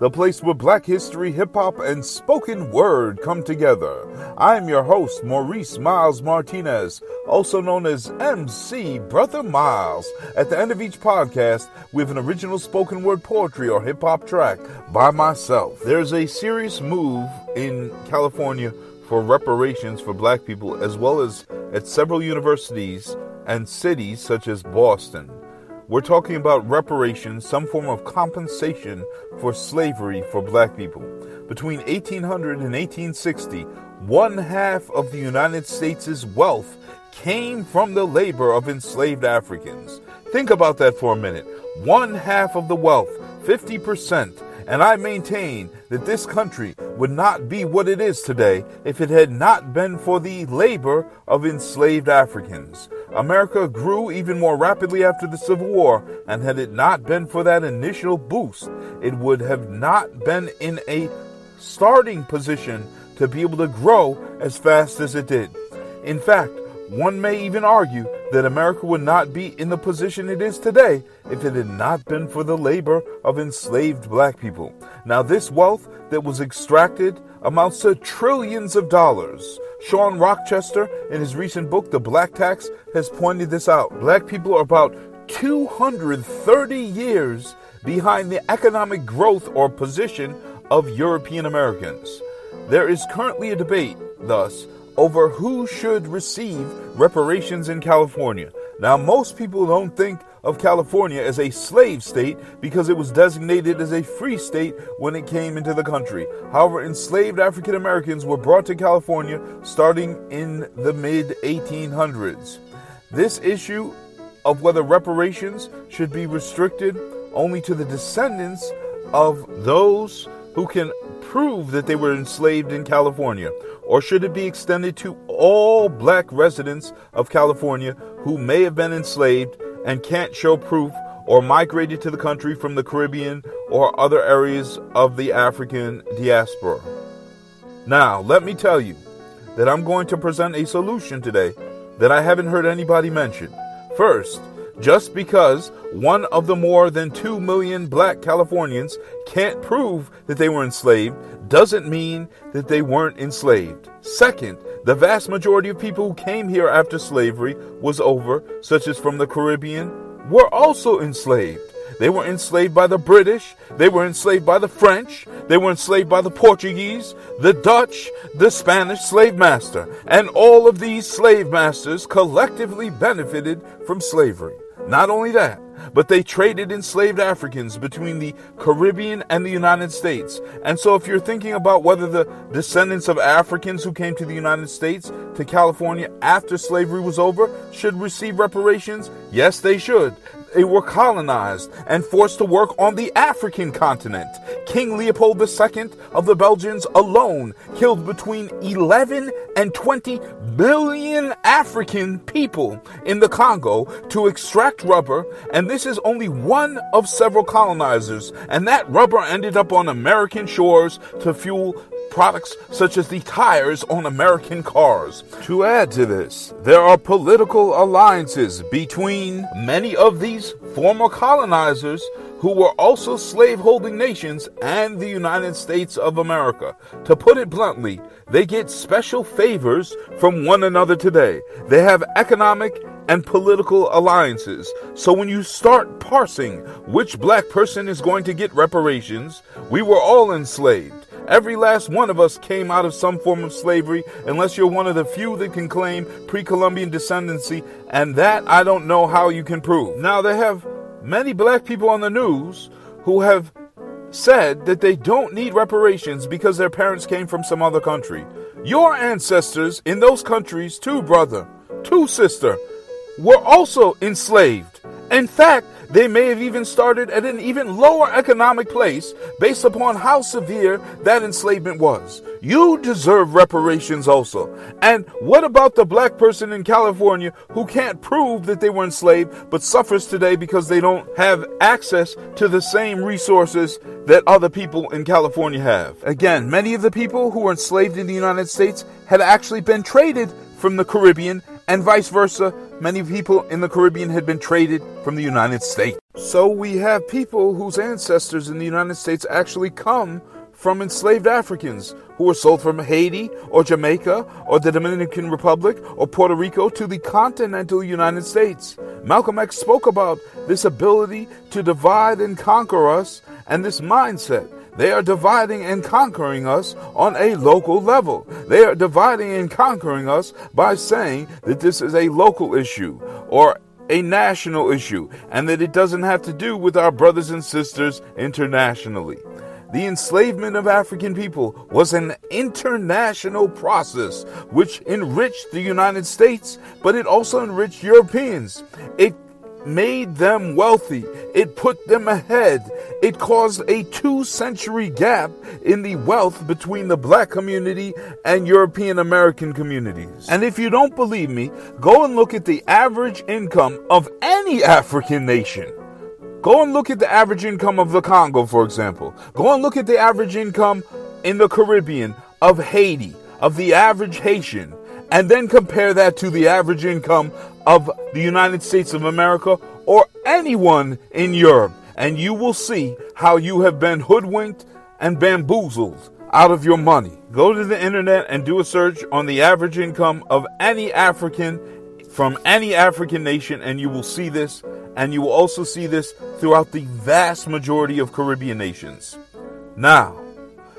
the place where black history, hip hop, and spoken word come together. I'm your host, Maurice Miles Martinez, also known as MC Brotha Miles. At the end of each podcast, we have an original spoken word poetry or hip hop track by myself. There's a serious move in California for reparations for black people, as well as at several universities and cities such as Boston. We're talking about reparations, some form of compensation for slavery for black people. Between 1800 and 1860, one half of the United States' wealth came from the labor of enslaved Africans. Think about that for a minute. One half of the wealth, 50%, and I maintain that this country would not be what it is today if it had not been for the labor of enslaved Africans. America grew even more rapidly after the Civil War, and had it not been for that initial boost, it would have not been in a starting position to be able to grow as fast as it did. In fact, one may even argue that America would not be in the position it is today if it had not been for the labor of enslaved black people. Now, this wealth that was extracted amounts to trillions of dollars. Shawn Rochester, in his recent book, The Black Tax, has pointed this out. Black people are about 230 years behind the economic growth or position of European Americans. There is currently a debate, thus, over who should receive reparations in California. Now, most people don't think of California as a slave state because it was designated as a free state when it came into the country. However, enslaved African Americans were brought to California starting in the mid 1800s. This issue of whether reparations should be restricted only to the descendants of those who can prove that they were enslaved in California? Or should it be extended to all black residents of California who may have been enslaved and can't show proof or migrated to the country from the Caribbean or other areas of the African diaspora? Now, let me tell you that I'm going to present a solution today that I haven't heard anybody mention. First, just because one of the more than 2 million black Californians can't prove that they were enslaved doesn't mean that they weren't enslaved. Second, the vast majority of people who came here after slavery was over, such as from the Caribbean, were also enslaved. They were enslaved by the British, they were enslaved by the French, they were enslaved by the Portuguese, the Dutch, the Spanish slave master, and all of these slave masters collectively benefited from slavery. Not only that, but they traded enslaved Africans between the Caribbean and the United States. And so, if you're thinking about whether the descendants of Africans who came to the United States, to California after slavery was over, should receive reparations, yes, they should. They were colonized and forced to work on the African continent. King Leopold II of the Belgians alone killed between 11 and 20 billion African people in the Congo to extract rubber, and this is only one of several colonizers, and that rubber ended up on American shores to fuel products such as the tires on American cars. To add to this, there are political alliances between many of these former colonizers who were also slaveholding nations and the United States of America. To put it bluntly, they get special favors from one another today. They have economic and political alliances. So when you start parsing which black person is going to get reparations, we were all enslaved. Every last one of us came out of some form of slavery, unless you're one of the few that can claim pre Columbian descendancy, and that I don't know how you can prove. Now, they have many black people on the news who have said that they don't need reparations because their parents came from some other country. Your ancestors in those countries, too, brother, too, sister, were also enslaved. In fact, they may have even started at an even lower economic place based upon how severe that enslavement was. You deserve reparations also. And what about the black person in California who can't prove that they were enslaved but suffers today because they don't have access to the same resources that other people in California have? Again, many of the people who were enslaved in the United States had actually been traded from the Caribbean and vice versa. Many people in the Caribbean had been traded from the United States. So we have people whose ancestors in the United States actually come from enslaved Africans who were sold from Haiti or Jamaica or the Dominican Republic or Puerto Rico to the continental United States. Malcolm X spoke about this ability to divide and conquer us and this mindset they are dividing and conquering us on a local level. They are dividing and conquering us by saying that this is a local issue or a national issue and that it doesn't have to do with our brothers and sisters internationally. The enslavement of African people was an international process which enriched the United States, but it also enriched Europeans. It made them wealthy. It put them ahead. It caused a two century gap in the wealth between the black community and European American communities. And if you don't believe me, go and look at the average income of any African nation. Go and look at the average income of the Congo, for example. Go and look at the average income in the Caribbean of Haiti, of the average Haitian, and then compare that to the average income of the United States of America or anyone in Europe, and you will see how you have been hoodwinked and bamboozled out of your money. Go to the internet and do a search on the average income of any African from any African nation, and you will see this, and you will also see this throughout the vast majority of Caribbean nations. Now,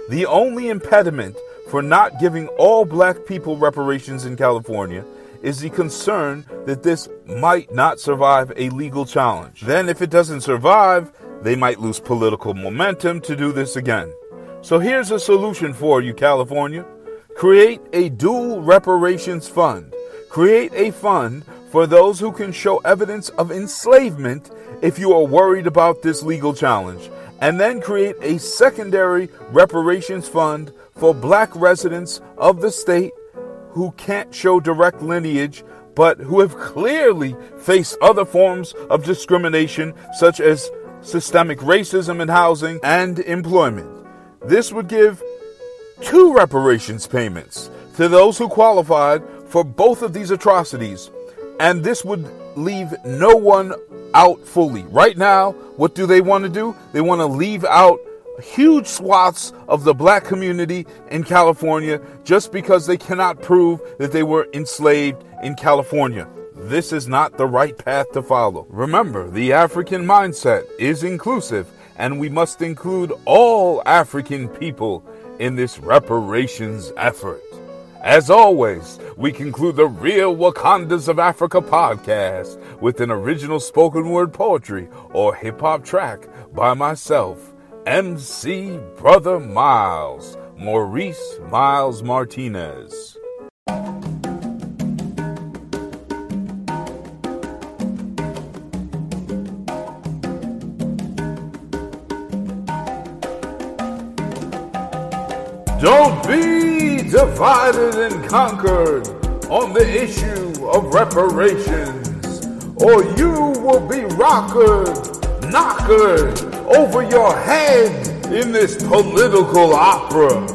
the only impediment for not giving all black people reparations in California is the concern that this might not survive a legal challenge. Then, if it doesn't survive, they might lose political momentum to do this again. So here's a solution for you, California. Create a dual reparations fund. Create a fund for those who can show evidence of enslavement if you are worried about this legal challenge. And then create a secondary reparations fund for black residents of the state who can't show direct lineage, but who have clearly faced other forms of discrimination, such as systemic racism in housing and employment. This would give two reparations payments to those who qualified for both of these atrocities, and this would leave no one out fully. Right now, what do they want to do? They want to leave out huge swaths of the black community in California just because they cannot prove that they were enslaved in California. This is not the right path to follow. Remember, the African mindset is inclusive, and we must include all African people in this reparations effort. As always, we conclude the Real Wakandas of Africa podcast with an original spoken word poetry or hip hop track by myself. MC Brotha Miles, Maurice Miles Martinez. Don't be divided and conquered on the issue of reparations, or you will be rockered, knockered, over your head in this political opera.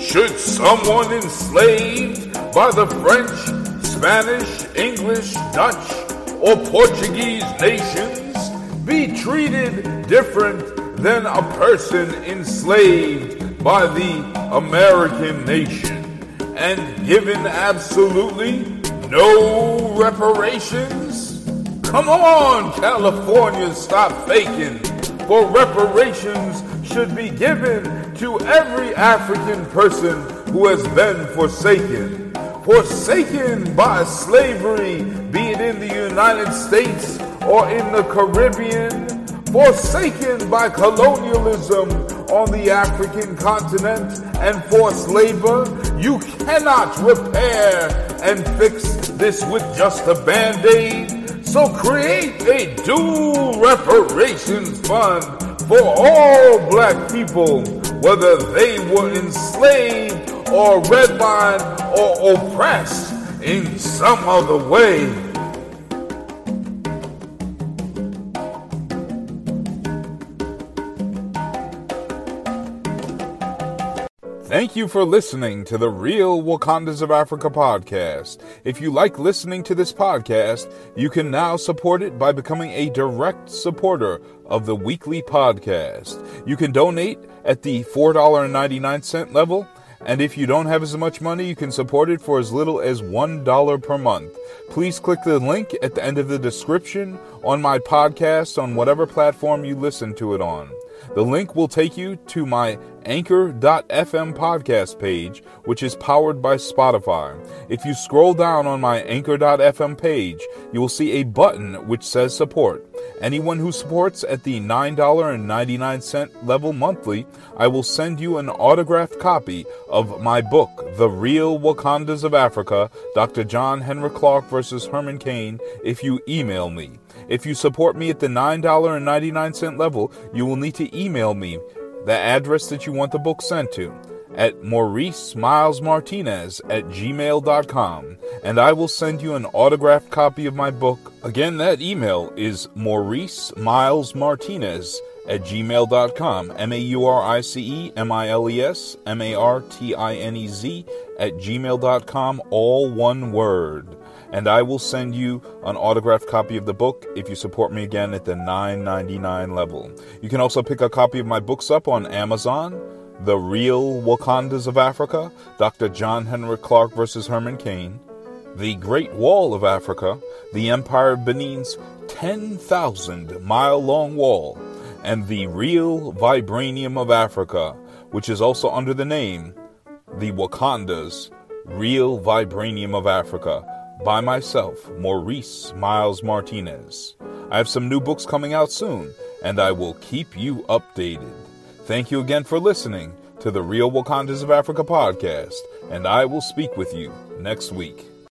Should someone enslaved by the French, Spanish, English, Dutch, or Portuguese nations be treated different than a person enslaved by the American nation and given absolutely no reparations? Come on, California, stop faking. For reparations should be given to every African person who has been forsaken. Forsaken by slavery, be it in the United States or in the Caribbean, forsaken by colonialism on the African continent and forced labor. You cannot repair and fix this with just a band aid. So create a dual reparations fund for all black people, whether they were enslaved or redlined or oppressed in some other way. Thank you for listening to the Real Wakandas of Africa podcast. If you like listening to this podcast, you can now support it by becoming a direct supporter of the weekly podcast. You can donate at the $4.99 level, and if you don't have as much money, you can support it for as little as $1 per month. Please click the link at the end of the description on my podcast on whatever platform you listen to it on. The link will take you to my Anchor.fm podcast page, which is powered by Spotify. If you scroll down on my Anchor.fm page, you will see a button which says support. Anyone who supports at the $9.99 level monthly, I will send you an autographed copy of my book, The Real Wakandas of Africa, Dr. John Henrik Clarke versus Herman Cain, if you email me. If you support me at the $9.99 level, you will need to email me the address that you want the book sent to at Maurice Miles Martinez at gmail.com, and I will send you an autographed copy of my book. Again, that email is Maurice Miles Martinez at gmail.com. M A U R I C E M I L E S M A R T I N E Z at gmail.com, all one word. And I will send you an autographed copy of the book if you support me again at the $9.99 level. You can also pick a copy of my books up on Amazon. The Real Wakandas of Africa, Dr. John Henrik Clarke versus Herman Cain, The Great Wall of Africa, The Empire of Benin's 10,000 mile long wall, and The Real Vibranium of Africa, which is also under the name The Wakandas Real Vibranium of Africa by myself, Maurice Miles Martinez. I have some new books coming out soon, and I will keep you updated. Thank you again for listening to the Real Wakandas of Africa podcast, and I will speak with you next week.